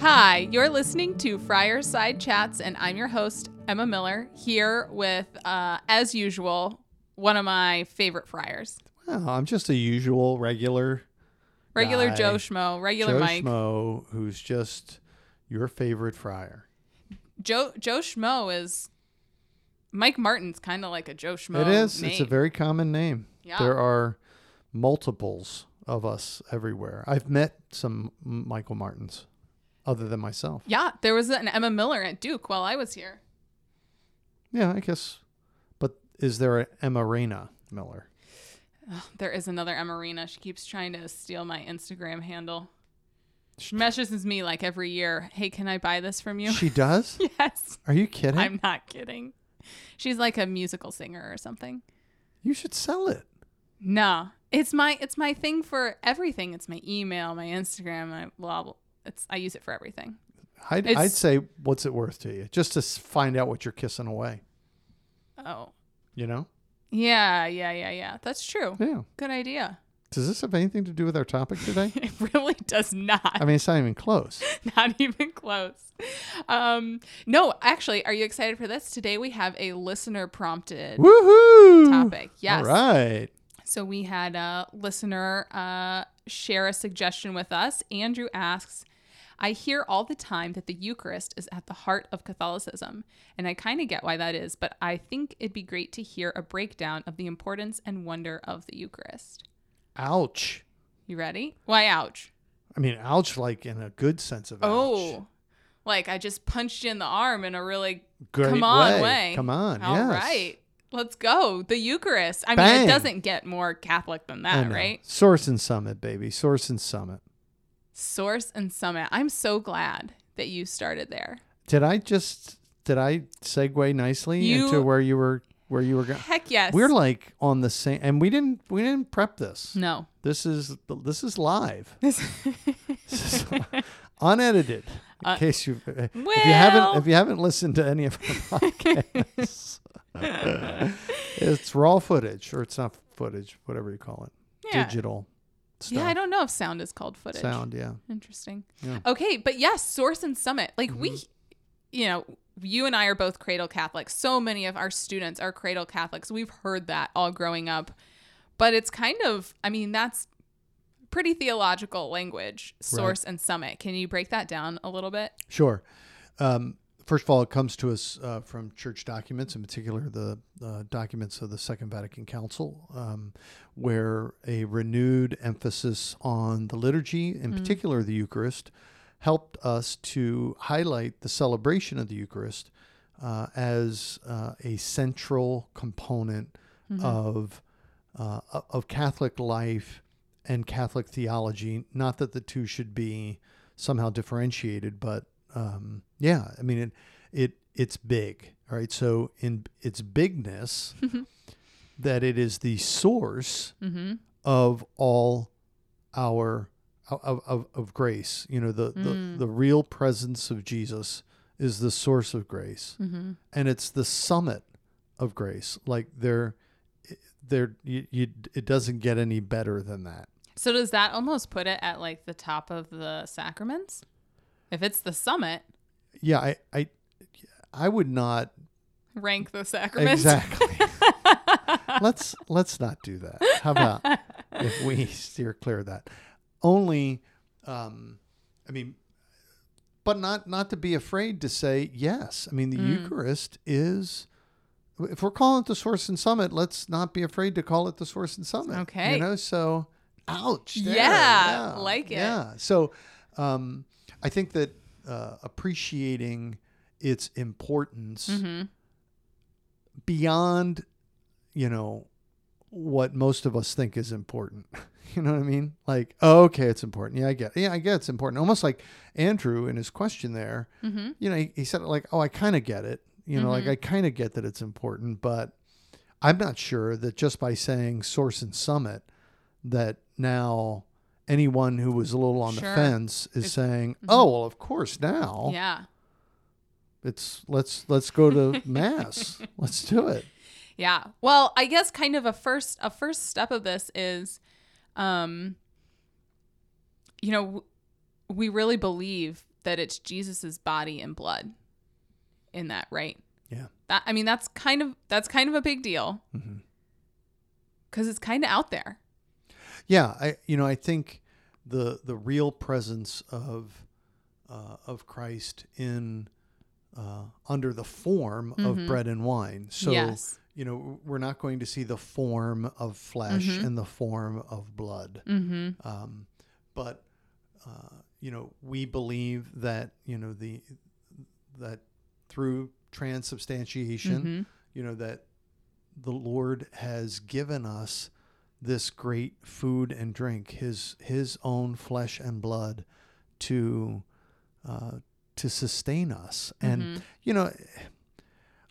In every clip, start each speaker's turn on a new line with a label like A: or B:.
A: Hi, you're listening to Friar Side Chats, and I'm your host, Emma Miller, here with, uh, as usual, one of my favorite friars.
B: Well, I'm just a usual regular
A: Regular
B: Guy.
A: Joe Schmo, regular
B: Joe
A: Mike.
B: Schmo who's just your favorite friar.
A: Joe Joe Schmo is Mike Martin's kind of like a Joe Schmo.
B: it is. It's a very common name.
A: Yeah.
B: There are multiples of us everywhere. I've met some Michael Martins other than myself.
A: yeah. There was an Emma Miller at Duke while I was here.
B: Yeah, I guess. But is there a Emma Reyna Miller?
A: There is another Emma Rena. She keeps trying to steal my Instagram handle. She messages me like every year. Hey, can I buy this from you?
B: She does?
A: yes.
B: Are you kidding?
A: I'm not kidding. She's like a musical singer or something.
B: you should sell it.
A: No, it's my it's my thing for everything. It's my email, my Instagram, my blah blah. It's I use it for everything.
B: I'd, I'd say, what's it worth to you? Just to find out what you're kissing away.
A: Oh,
B: You know?
A: yeah, yeah, yeah, yeah. That's true.
B: Yeah.
A: Good idea.
B: Does this have anything to do with our topic today?
A: It really does not.
B: I mean, it's not even close.
A: not even close. Um, no, actually, are you excited for this? Today we have a listener prompted
B: Woohoo!
A: topic. Yes.
B: All right.
A: So we had a listener uh, share a suggestion with us. Andrew asks, I hear all the time that the Eucharist is at the heart of Catholicism, and I kind of get why that is, but I think it'd be great to hear a breakdown of the importance and wonder of the Eucharist.
B: Ouch.
A: You ready? Why, ouch.
B: I mean, ouch, like in a good sense of ouch.
A: Oh, like I just punched you in the arm in a really
B: Great
A: come on
B: way.
A: way.
B: Come on.
A: All
B: yes.
A: right. Let's go. The Eucharist. I mean, it doesn't get more Catholic than that, right?
B: Source and Summit, baby. Source and Summit.
A: Source and Summit. I'm so glad that you started there.
B: Did I just did I segue nicely
A: You-
B: into where you were where you were going?
A: Heck yes.
B: We're like on the same, and we didn't we didn't prep this.
A: no.
B: This is this is live, This is unedited. In
A: Uh,
B: case you if you
A: well-
B: haven't if you haven't listened to any of our podcasts, it's raw footage or it's not footage, whatever you call it,
A: Yeah.
B: digital stuff.
A: Yeah, I don't know if sound is called footage.
B: sound. Yeah,
A: Interesting.
B: Yeah.
A: Okay, but yes, Source and Summit. Like we, you know, you and I are both cradle Catholics. So many of our students are cradle Catholics. We've heard that all growing up. But it's kind of, I mean, that's pretty theological language, Source and Summit. Can you break that down a little bit?
B: sure. Um, first of all, it comes to us uh, from church documents, in particular the uh, documents of the Second Vatican Council, um, where a renewed emphasis on the liturgy, in particular the Eucharist, helped us to highlight the celebration of the Eucharist uh, as uh, a central component of uh, of Catholic life and Catholic theology. Not that the two should be somehow differentiated, but um, yeah, I mean it it it's big. All right, so in its bigness, that it is the source
A: Mm-hmm.
B: of all our of, of, of grace. You know, the,
A: Mm.
B: the the real presence of Jesus is the source of grace,
A: Mm-hmm.
B: and it's the summit of grace. Like there, there, you, you, it doesn't get any better than that.
A: So does that almost put it at like the top of the sacraments? If it's the summit,
B: Yeah, I, I, I would not
A: rank the sacraments.
B: exactly. let's let's not do that. How about if we steer clear of that? Only, um, I mean, but not not to be afraid to say yes. I mean, the
A: Mm.
B: Eucharist is. If we're calling it the source and summit, let's not be afraid to call it the source and summit.
A: Okay.
B: you know. So, ouch. there,
A: Yeah, like it.
B: Yeah. So, um, I think that uh, appreciating its importance
A: Mm-hmm.
B: beyond, you know, what most of us think is important. you know what I mean? Like, oh, okay, it's important. Yeah, I get. It. Yeah, I get it's important. Almost like Andrew in his question there.
A: Mm-hmm.
B: You know, he, he said it like, oh, I kind of get it. You know, like
A: Mhm.
B: I kind of get that it's important, but I'm not sure that just by saying source and summit, that now anyone who was a little on
A: Sure.
B: the fence is
A: It's-
B: saying, oh, well, of course now
A: Yeah.
B: it's let's let's go to mass. let's do it.
A: Yeah. Well, I guess kind of a first a first step of this is um you know, we really believe that it's Jesus's body and blood in that, right?
B: Yeah.
A: That I mean, that's kind of that's kind of a big deal
B: hmm
A: because it's kind of out there.
B: Yeah, I you know I think the the real presence of uh, of Christ in uh, under the form of
A: Mhm.
B: bread and wine. So
A: yes.
B: you know we're not going to see the form of flesh
A: Mhm.
B: and the form of blood,
A: Mm-hmm.
B: um, but uh, you know we believe that you know the that through transubstantiation
A: Mm-hmm.
B: you know that the lord has given us this great food and drink his his own flesh and blood to uh, to sustain us and
A: Mhm.
B: you know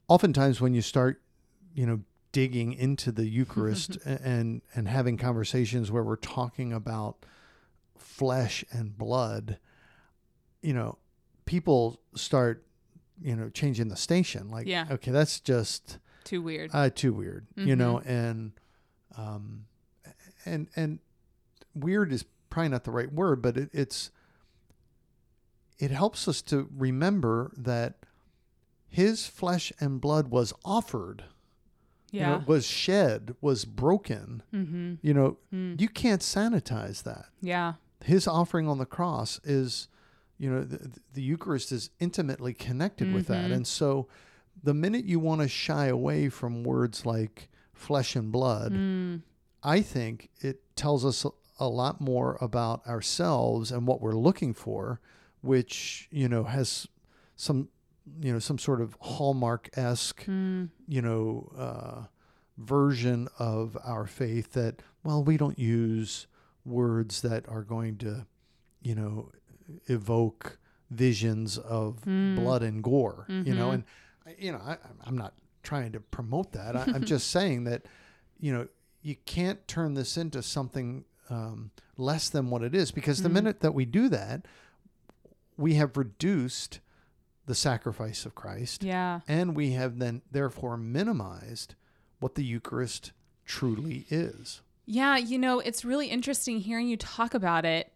B: oftentimes when you start you know digging into the eucharist and and having conversations where we're talking about flesh and blood you know people start you know changing the station like
A: Yeah.
B: okay that's just
A: Too weird.
B: uh, too weird, you know, and um, and and weird is probably not the right word, but it, it's it helps us to remember that His flesh and blood was offered, you know,
A: yeah.
B: was shed, was broken.
A: mm-hmm.
B: You know,
A: Mm.
B: you can't sanitize that.
A: Yeah.
B: His offering on the cross is, you know, the, the Eucharist is intimately connected with that.
A: Mhm.
B: And so the minute you want to shy away from words like flesh and blood,
A: Mm.
B: I think it tells us a, lot more about ourselves and what we're looking for, which, you know, has some, you know, some sort of hallmark esque
A: Mm.
B: you know, uh, version of our faith that, well, we don't use words that are going to, you know, evoke visions of
A: Mm.
B: blood and gore, you know,
A: Mhm.
B: and, you know, I, I'm not trying to promote that. I, I'm just saying that, you know, you can't turn this into something um, less than what it is because the
A: Mm.
B: minute that we do that, we have reduced the sacrifice of Christ
A: Yeah.
B: and we have then therefore minimized what the Eucharist truly is.
A: Yeah, you know, it's really interesting hearing you talk about it.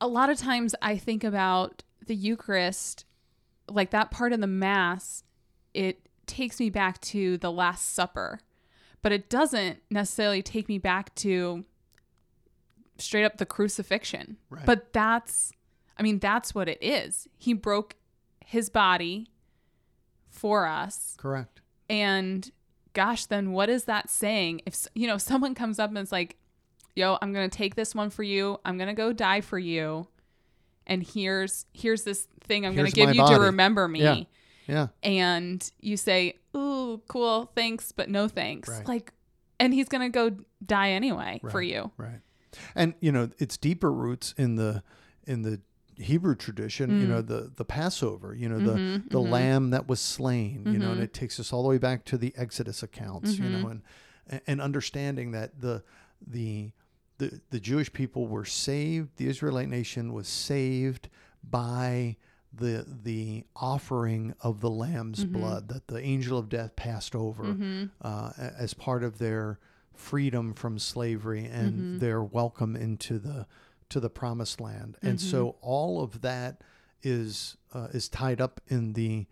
A: A lot of times I think about the Eucharist, like that part of the Mass, it takes me back to the Last Supper, but it doesn't necessarily take me back to straight up the crucifixion.
B: Right.
A: But that's, I mean, that's what it is. He broke his body for us
B: Correct.
A: and gosh, then what is that saying? If you know someone comes up and is like, "Yo, I'm gonna take this one for you. I'm gonna go die for you, and here's here's this thing I'm gonna give
B: my
A: you to remember me."
B: Yeah. Yeah.
A: And you say, "Ooh, cool, thanks, but no thanks."
B: Right.
A: Like, and he's gonna go die anyway for you.
B: Right. And you know, it's deeper roots in the in the Hebrew tradition, you know, the the Passover, you know, the
A: Mhm,
B: the
A: mhm.
B: lamb that was slain, you know, and
A: Mhm.
B: it takes us all the way back to the Exodus accounts, you know,
A: Mhm.
B: and and understanding that the the the the Jewish people were saved, the Israelite nation was saved by the the offering of the lamb's
A: Mhm.
B: blood that the angel of death passed over
A: Mhm.
B: uh, as part of their freedom from slavery and
A: Mhm.
B: their welcome into the to the promised land. And so all of that is uh, is tied up in the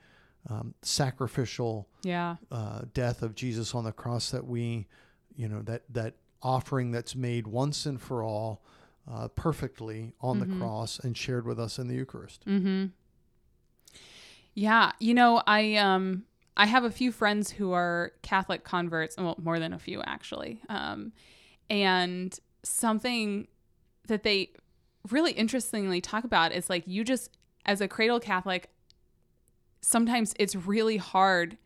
B: um, sacrificial
A: Yeah.
B: uh, death of Jesus on the cross that we, you know, that that offering that's made once and for all uh, perfectly on the
A: Mhm.
B: cross and shared with us in the Eucharist.
A: Yeah, you know, I um I have a few friends who are Catholic converts, well, more than a few actually. Um, and something that they really interestingly talk about is like you just as a cradle Catholic, sometimes it's really hard.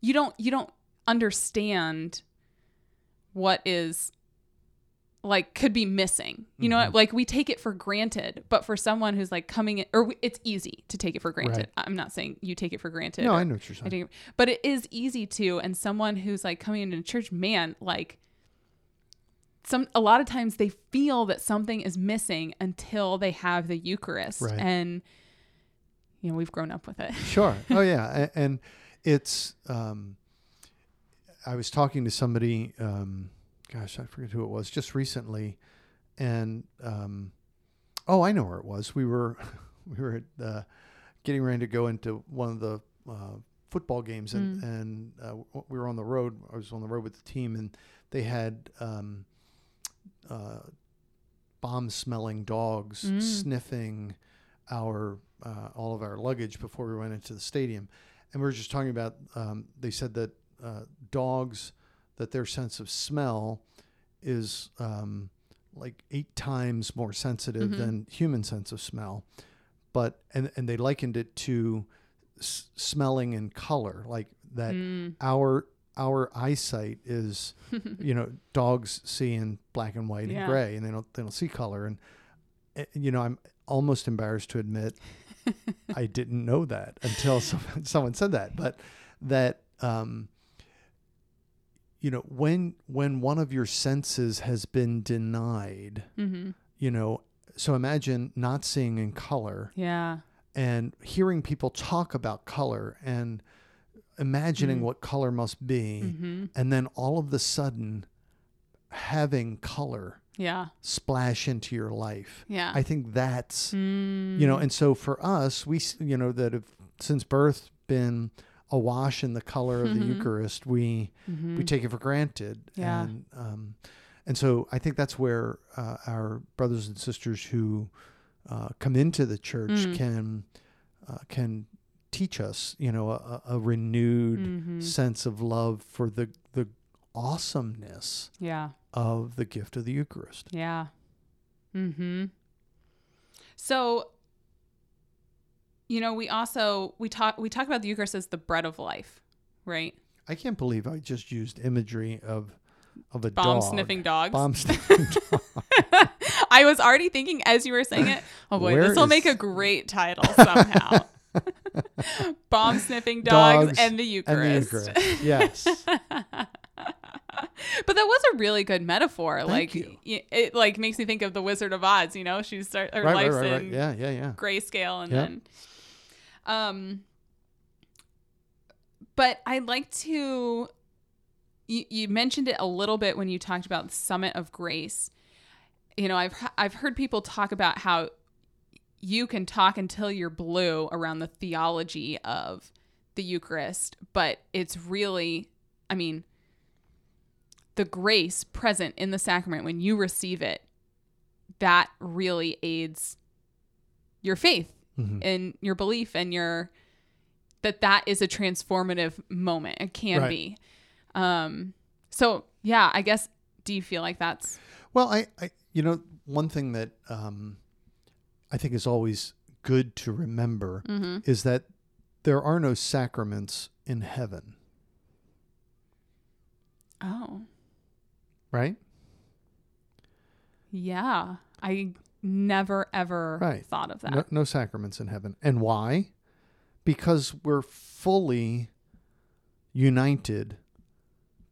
A: You don't you don't understand what is like could be missing. You know,
B: Mhm.
A: what? like we take it for granted, but for someone who's like coming in, or w- it's easy to take it for granted.
B: Right.
A: I'm not saying you take it for granted.
B: No,
A: or-
B: I know what you're saying.
A: it- but it is easy to, and someone who's like coming into church, man, like some a lot of times they feel that something is missing until they have the Eucharist,
B: Right.
A: and you know we've grown up with it.
B: Sure. Oh yeah, and it's. Um, I was talking to somebody. Um, gosh, I forget who it was just recently, and um, oh, I know where it was. We were we were at, uh, getting ready to go into one of the uh, football games, and
A: Mm.
B: and uh, we were on the road. I was on the road with the team, and they had um, uh, bomb-smelling dogs
A: Mm.
B: sniffing our uh, all of our luggage before we went into the stadium, and we were just talking about. Um, they said that uh, dogs that their sense of smell is um, like eight times more sensitive
A: Mhm.
B: than human sense of smell, but and and they likened it to s- smelling and color, like that
A: Mm.
B: our our eyesight is you know dogs see in black and white
A: Yeah.
B: and gray and they don't they don't see color and eh, you know I'm almost embarrassed to admit I didn't know that until someone, someone said that but that um you know when when one of your senses has been denied
A: hmm
B: you know so imagine not seeing in color
A: Yeah.
B: and hearing people talk about color and imagining
A: Mm.
B: what color must be
A: hmm
B: and then all of the sudden having color
A: Yeah.
B: splash into your life
A: Yeah.
B: i think that's
A: Mm.
B: you know and so for us we you know that have since birth been awash in the color of the
A: Mhm.
B: eucharist we
A: Mhm.
B: we take it for granted
A: Yeah.
B: and um and so i think that's where uh, our brothers and sisters who uh, come into the church
A: Mm.
B: can uh, can teach us you know a, a renewed
A: Mhm.
B: sense of love for the the awesomeness
A: Yeah.
B: of the gift of the Eucharist.
A: Yeah. Mm-hmm. So, you know, we also we talk we talk about the Eucharist as the bread of life, right?
B: I can't believe I just used imagery of of a
A: Bomb
B: dog.
A: sniffing dogs.
B: Bomb sniffing dog.
A: I was already thinking as you were saying it, oh boy, this will
B: is-
A: make a great title somehow. Bomb sniffing dogs,
B: Dogs
A: and the
B: and the
A: Eucharist.
B: Eucharist. Yes.
A: but that was a really good metaphor.
B: Thank
A: like
B: you.
A: it like makes me think of the Wizard of Oz, you know? She's start her
B: right, right,
A: life's
B: right, right.
A: in
B: Yeah, yeah, yeah.
A: grayscale and
B: Yep.
A: then um but I'd like to you, you mentioned it a little bit when you talked about the summit of grace. You know, I've I've heard people talk about how you can talk until you're blue around the theology of the Eucharist, but it's really, I mean, the grace present in the sacrament when you receive it, that really aids your faith
B: Mhm.
A: and your belief and your that that is a transformative moment. It can
B: Right.
A: be. Um, so yeah, I guess. Do you feel like that's
B: Well, I, I, you know, one thing that um, I think is always good to remember
A: mm-hmm.
B: is that there are no sacraments in heaven,
A: oh
B: right?
A: yeah? I never ever
B: Right.
A: thought of that.
B: No, no sacraments in heaven. And why? Because we're fully united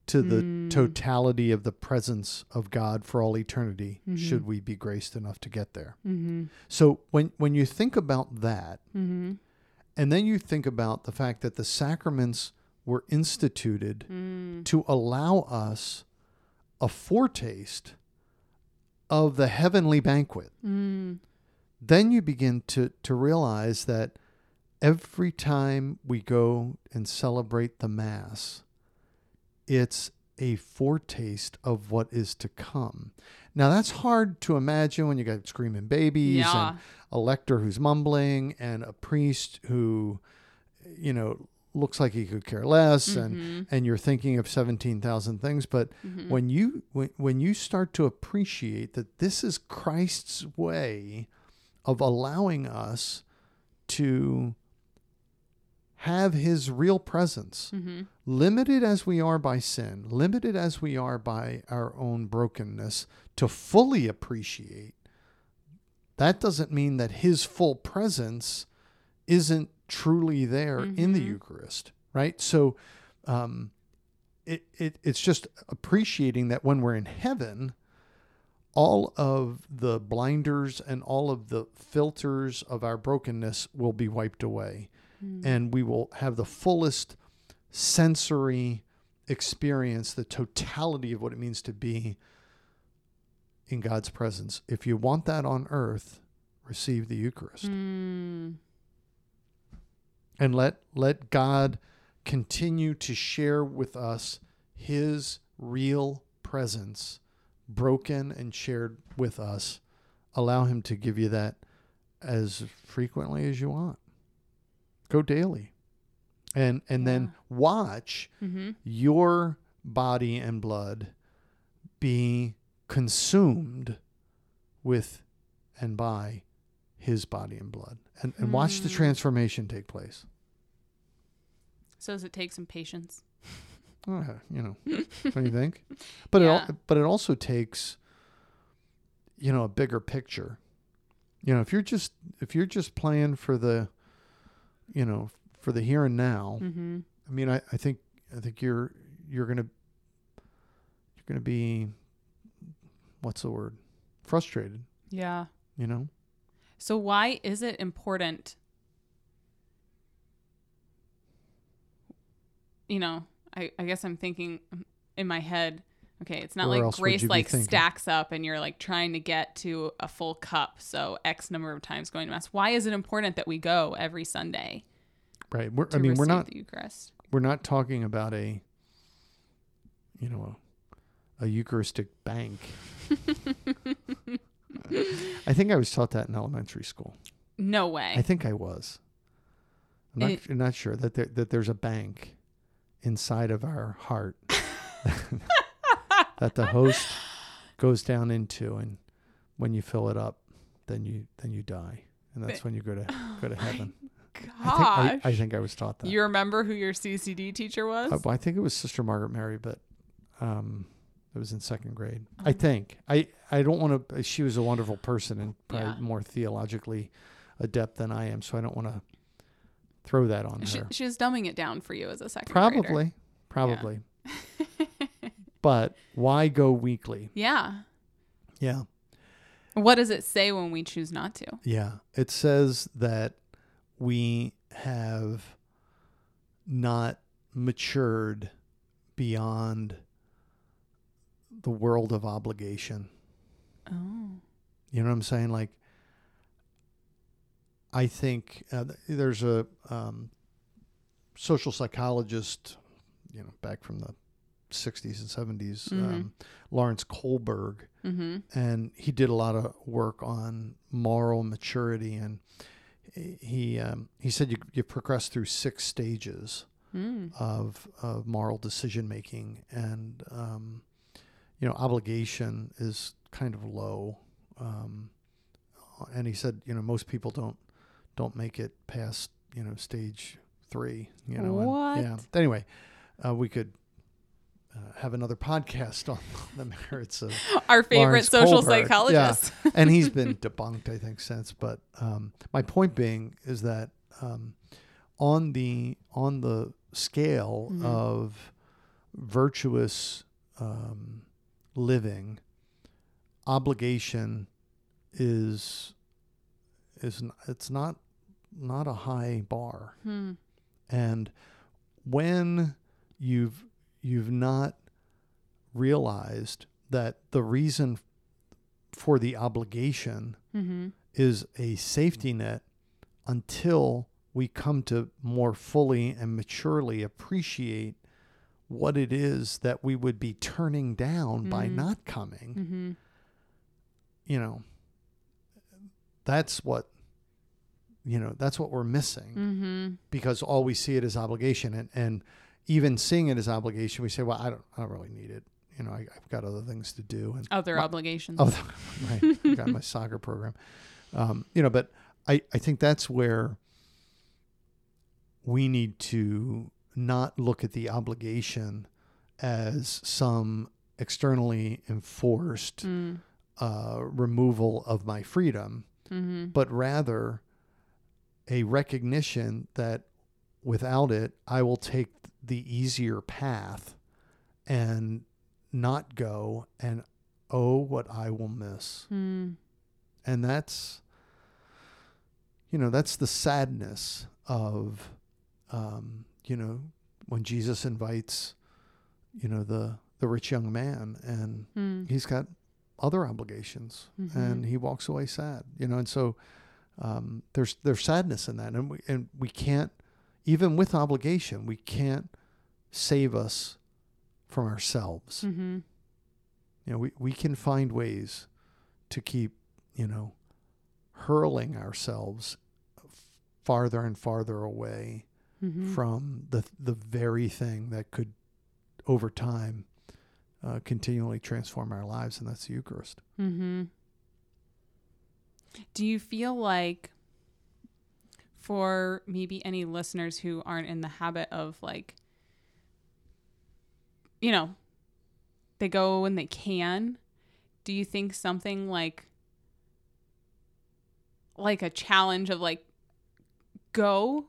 B: to the
A: Mm.
B: totality of the presence of God for all eternity,
A: Mhm.
B: should we be graced enough to get there.
A: Mm-hmm.
B: So when when you think about that,
A: Mm-hmm.
B: and then you think about the fact that the sacraments were instituted
A: Mm.
B: to allow us a foretaste of the heavenly banquet,
A: Mm.
B: then you begin to, to realize that every time we go and celebrate the Mass, it's a foretaste of what is to come. Now, that's hard to imagine when you got screaming babies
A: Yeah.
B: and a lector who's mumbling and a priest who, you know, looks like he could care less and
A: Mhm.
B: and you're thinking of 17,000 things but
A: Mhm.
B: when you when, when you start to appreciate that this is Christ's way of allowing us to have his real presence
A: Mhm.
B: limited as we are by sin limited as we are by our own brokenness to fully appreciate that doesn't mean that his full presence isn't truly there in the
A: Mhm.
B: Eucharist, right? So, um, it, it it's just appreciating that when we're in heaven, all of the blinders and all of the filters of our brokenness will be wiped away,
A: Mm.
B: and we will have the fullest sensory experience, the totality of what it means to be in God's presence. If you want that on earth, receive the Eucharist.
A: Mm.
B: And let let God continue to share with us his real presence broken and shared with us. Allow him to give you that as frequently as you want. Go daily. And and then watch
A: Mm-hmm.
B: your body and blood be consumed with and by his body and blood and, and watch the
A: Hmm.
B: transformation take place
A: So does it take some patience?
B: Uh, you know, don't you think? But it al- but it also takes, you know, a bigger picture. You know, if you're just if you're just playing for the, you know, for the here and now.
A: Mm-hmm.
B: I mean, I, I think I think you're you're gonna you're gonna be, what's the word, frustrated.
A: Yeah.
B: You know.
A: So why is it important? You know, I, I guess I'm thinking in my head, okay, it's not
B: Where
A: like grace like stacks up and you're like trying to get to a full cup. So X number of times going to mass. Why is it important that we go every Sunday
B: Right. We're, I mean, we're not
A: the Eucharist?
B: we're not talking about a, you know, a, a Eucharistic bank. I think I was taught that in elementary school.
A: No way.
B: I think I was. I'm not,
A: It-
B: I'm not sure that there, that there's a bank inside of our heart that the host goes down into, and when you fill it up, then you then you die, and that's when you go to go to heaven. I think I,
A: Gosh.
B: I think I was taught that.
A: you remember who your CCD teacher was?
B: Uh, well, I think it was Sister Margaret Mary, but um, it was in second grade.
A: Oh.
B: I mm-hmm. think. I I don't want to. She was a wonderful person and probably
A: Yeah.
B: more theologically adept than I am, so I don't want to throw that on
A: she,
B: her.
A: she was dumbing it down for you as a second grader.
B: Probably, probably. but why go weekly?
A: Yeah.
B: Yeah,
A: What does it say when we choose not to?
B: yeah. It says that we have not matured beyond the world of obligation.
A: Oh.
B: You know what I'm saying? Like, I think uh, there's a um, social psychologist, you know, back from the 60s and 70s,
A: Mhm.
B: um, Lawrence Kohlberg,
A: Mm-hmm.
B: and he did a lot of work on moral maturity. And he- he um, he said you you progress through six stages
A: Mm.
B: of of moral decision making, and um, you know obligation is kind of low. Um, and he said, you know, most people don't don't make it past you know stage three. You know, and- yeah. Anyway, uh, we could. Uh, have another podcast on the merits of
A: Our favorite
B: Lawrence
A: social
B: Kohlberg.
A: psychologist.
B: and he's been debunked, I think, since. But um, my point being is that um, on the on the scale
A: Mhm.
B: of virtuous um, living, obligation is is it's not not a high bar.
A: Hmm.
B: And when you've you've not realized that the reason for the obligation
A: Mm-hmm.
B: is a safety net until we come to more fully and maturely appreciate what it is that we would be turning down by
A: Mhm.
B: not coming
A: Mm-hmm.
B: you know that's what you know that's what we're missing
A: Mm-hmm.
B: because all we see it as obligation and, and even seeing it as obligation we say well i don't i don't really need it you know I, i've got other things to do and
A: Other
B: My-
A: obligations.
B: oh right I got my soccer program um, you know but i i think that's where we need to not look at the obligation as some externally enforced
A: Mm.
B: uh, removal of my freedom
A: Mm-hmm.
B: but rather a recognition that without it, I will take the easier path and not go and oh, what I will miss.
A: Mm.
B: And that's, you know, that's the sadness of, um, you know, when Jesus invites, you know, the, the rich young man and
A: Mm.
B: he's got other obligations,
A: Mhm.
B: and he walks away sad. You know, and so um, there's there's sadness in that, and we and we can't even with obligation we can't save us from ourselves.
A: Mm-hmm.
B: You know, we, we can find ways to keep, you know, hurling ourselves farther and farther away
A: Mm-hmm.
B: from the the very thing that could, over time, uh, continually transform our lives, and that's the Eucharist.
A: Mm-hmm. Do you feel like for maybe any listeners who aren't in the habit of like, you know, they go when they can, do you think something like like a challenge of like go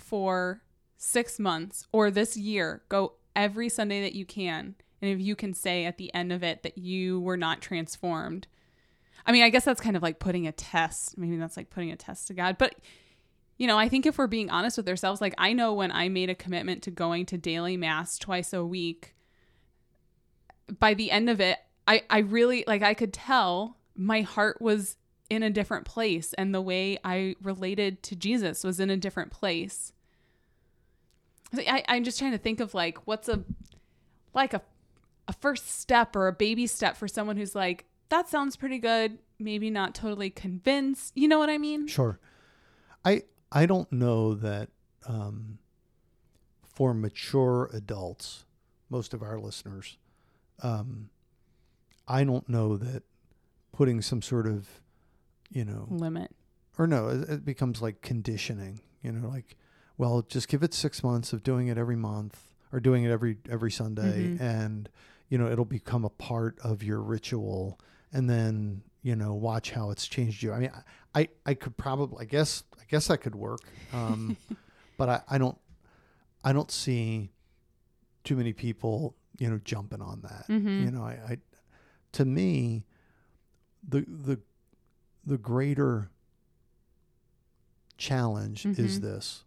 A: for six months or this year, go every Sunday that you can. And if you can say at the end of it that you were not transformed, I mean, I guess that's kind of like putting a test. Maybe that's like putting a test to God. But, you know, I think if we're being honest with ourselves, like I know when I made a commitment to going to daily mass twice a week, by the end of it, I, I really, like, I could tell my heart was in a different place and the way I related to Jesus was in a different place. I, I'm just trying to think of like what's a like a a first step or a baby step for someone who's like that sounds pretty good, maybe not totally convinced. You know what I mean?
B: Sure. I I don't know that um, for mature adults, most of our listeners, um, I don't know that putting some sort of, you know,
A: Limit.
B: or no, it, it becomes like conditioning. You know, like, well, just give it six months of doing it every month or doing it every every Sunday,
A: Mhm.
B: and you know it'll become a part of your ritual. And then you know, watch how it's changed you. I mean, I I, I could probably, I guess, I guess that could work, um, but I, I don't I don't see too many people you know jumping on that.
A: Mhm.
B: You know, I, I to me the the the greater challenge is
A: Mhm.
B: this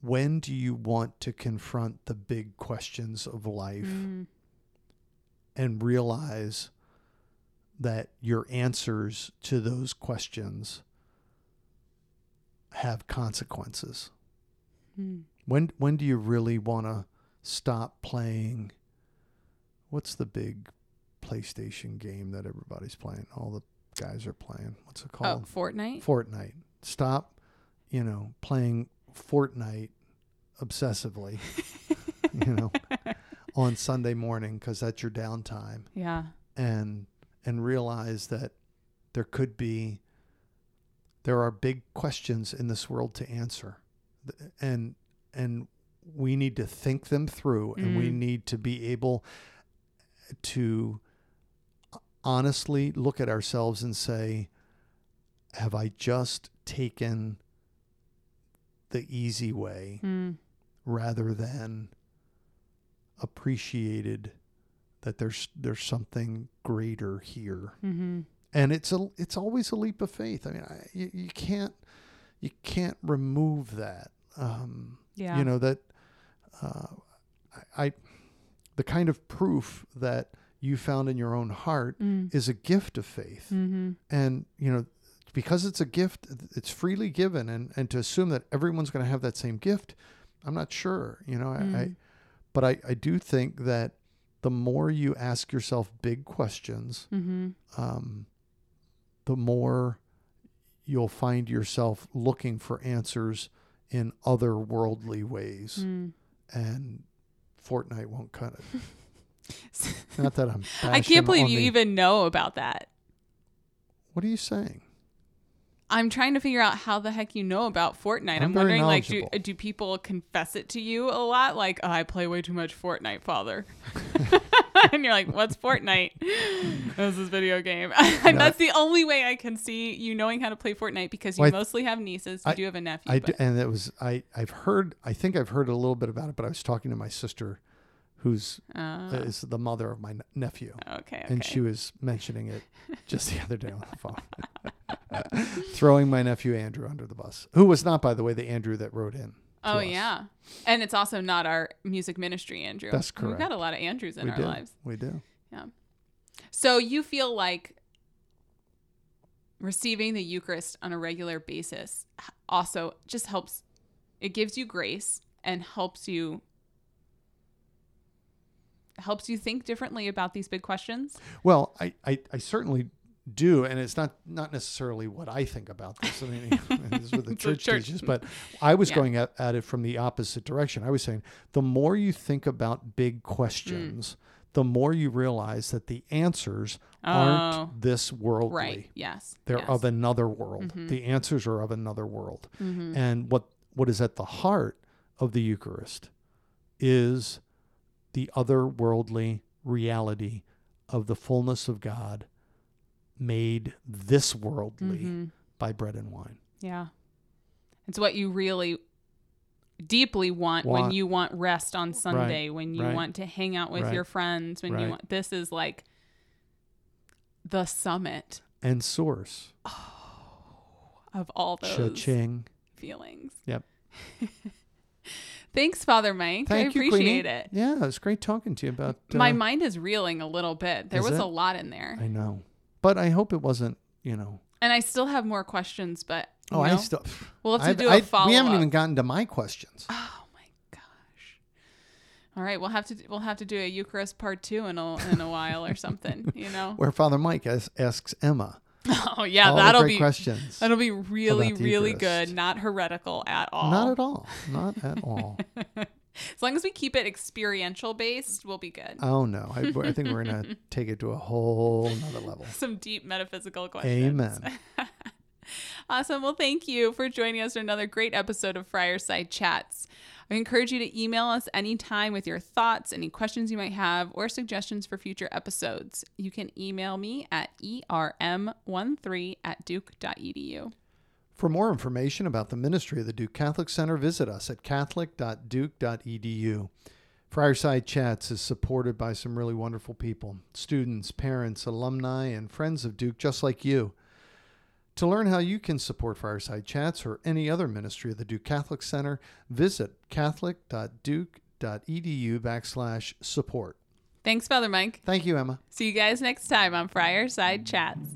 B: when do you want to confront the big questions of life
A: Mm.
B: and realize that your answers to those questions have consequences
A: Mm.
B: when when do you really want to stop playing what's the big PlayStation game that everybody's playing all the guys are playing what's it called?
A: Oh,
B: called
A: Fortnite.
B: Fortnite stop you know playing Fortnite obsessively you know on Sunday morning cuz that's your downtime
A: yeah.
B: and and realize that there could be there are big questions in this world to answer and and we need to think them through and we
A: Mm.
B: need to be able to honestly look at ourselves and say have i just taken the easy way
A: Mm.
B: rather than appreciated that there's there's something greater here
A: Mm-hmm.
B: and it's a it's always a leap of faith i mean I, you, you can't you can't remove that um
A: Yeah.
B: you know that uh I, I the kind of proof that you found in your own heart
A: Mm.
B: is a gift of faith
A: Mm-hmm.
B: and you know because it's a gift it's freely given and and to assume that everyone's going to have that same gift i'm not sure you know I, I
A: Mm.
B: but I, I do think that the more you ask yourself big questions
A: Mm-hmm.
B: um, the more you'll find yourself looking for answers in other worldly ways
A: Mm.
B: and fortnite won't cut it not that i'm
A: I can't believe you
B: the-
A: even know about that.
B: what are you saying
A: I'm trying to figure out how the heck you know about Fortnite. I'm,
B: I'm
A: wondering, like, do, do people confess it to you a lot? Like, oh, I play way too much Fortnite, father. and you're like, what's Fortnite? this is video game. and
B: No.
A: that's the only way I can see you knowing how to play Fortnite because you
B: Well,
A: mostly have nieces. You
B: I-
A: do have a nephew.
B: I
A: but,
B: d- and it was I I've heard I think I've heard a little bit about it, but I was talking to my sister, who's
A: uh,
B: is the mother of my nephew,
A: okay, okay.
B: and she was mentioning it just the other day on the phone, throwing my nephew Andrew under the bus, who was not, by the way, the Andrew that wrote in.
A: Oh
B: us.
A: yeah, and it's also not our music ministry, Andrew.
B: That's correct.
A: We've got a lot of Andrews in
B: we
A: our
B: do.
A: lives.
B: We do. Yeah.
A: So you feel like receiving the Eucharist on a regular basis also just helps, it gives you grace and helps you helps you think differently about these big questions
B: Well, I, I, I certainly do, and it's not not necessarily what I think about this. I mean, this is what the church,
A: church-
B: teaches, but I was
A: Yeah.
B: going at, at it from the opposite direction. I was saying the more you think about big questions, the more you realize that the answers
A: Oh.
B: aren't this worldly.
A: right yes
B: They're
A: yes.
B: of another world.
A: Mhm.
B: The answers are of another world.
A: Mhm.
B: And what what is at the heart of the Eucharist is the otherworldly reality of the fullness of God made this worldly
A: Mhm.
B: by bread and wine.
A: Yeah. It's what you really deeply want, when you want rest on Sunday, when you
B: right,
A: want to hang out with
B: right,
A: your friends, when you want this is like the summit
B: And source.
A: of all those
B: Cha-ching.
A: feelings.
B: Yep.
A: Thanks, Father Mike.
B: Thank
A: I
B: you,
A: appreciate
B: Queenie.
A: it.
B: Yeah, it was great talking to you about uh,
A: My mind is reeling a little bit. There
B: Is
A: was
B: it?
A: a lot in there.
B: I know. But I hope it wasn't, you know.
A: and I still have more questions, but you
B: Oh, I
A: know,
B: still
A: we'll have to
B: I've-
A: do a
B: I-
A: follow
B: We haven't
A: up.
B: even gotten to my questions.
A: Oh my gosh! All right, we'll have to we'll have to do a Eucharist part two in a in a while or something. You know?
B: Where Father Mike as, asks Emma
A: Oh yeah,
B: all
A: that'll be
B: questions.
A: that'll be really really good. Not heretical at all.
B: Not at all. Not at all.
A: As long as we keep it experiential based, we'll be good.
B: Oh no, I, I think we're gonna take it to a whole another level.
A: Some deep metaphysical questions.
B: Amen.
A: Awesome. Well, thank you for joining us for another great episode of Friarside Chats. I encourage you to email us anytime with your thoughts, any questions you might have, or suggestions for future episodes. You can email me at E erm13 at duke.edu.
B: For more information about the ministry of the Duke Catholic Center, visit us at catholic.duke.edu. Friarside Chats is supported by some really wonderful people students, parents, alumni, and friends of Duke just like you. To learn how you can support Friarside Chats or any other ministry of the Duke Catholic Center, visit catholic.duke.edu backslash support.
A: Thanks, Father Mike.
B: Thank you, Emma.
A: See you guys next time on Friarside Chats.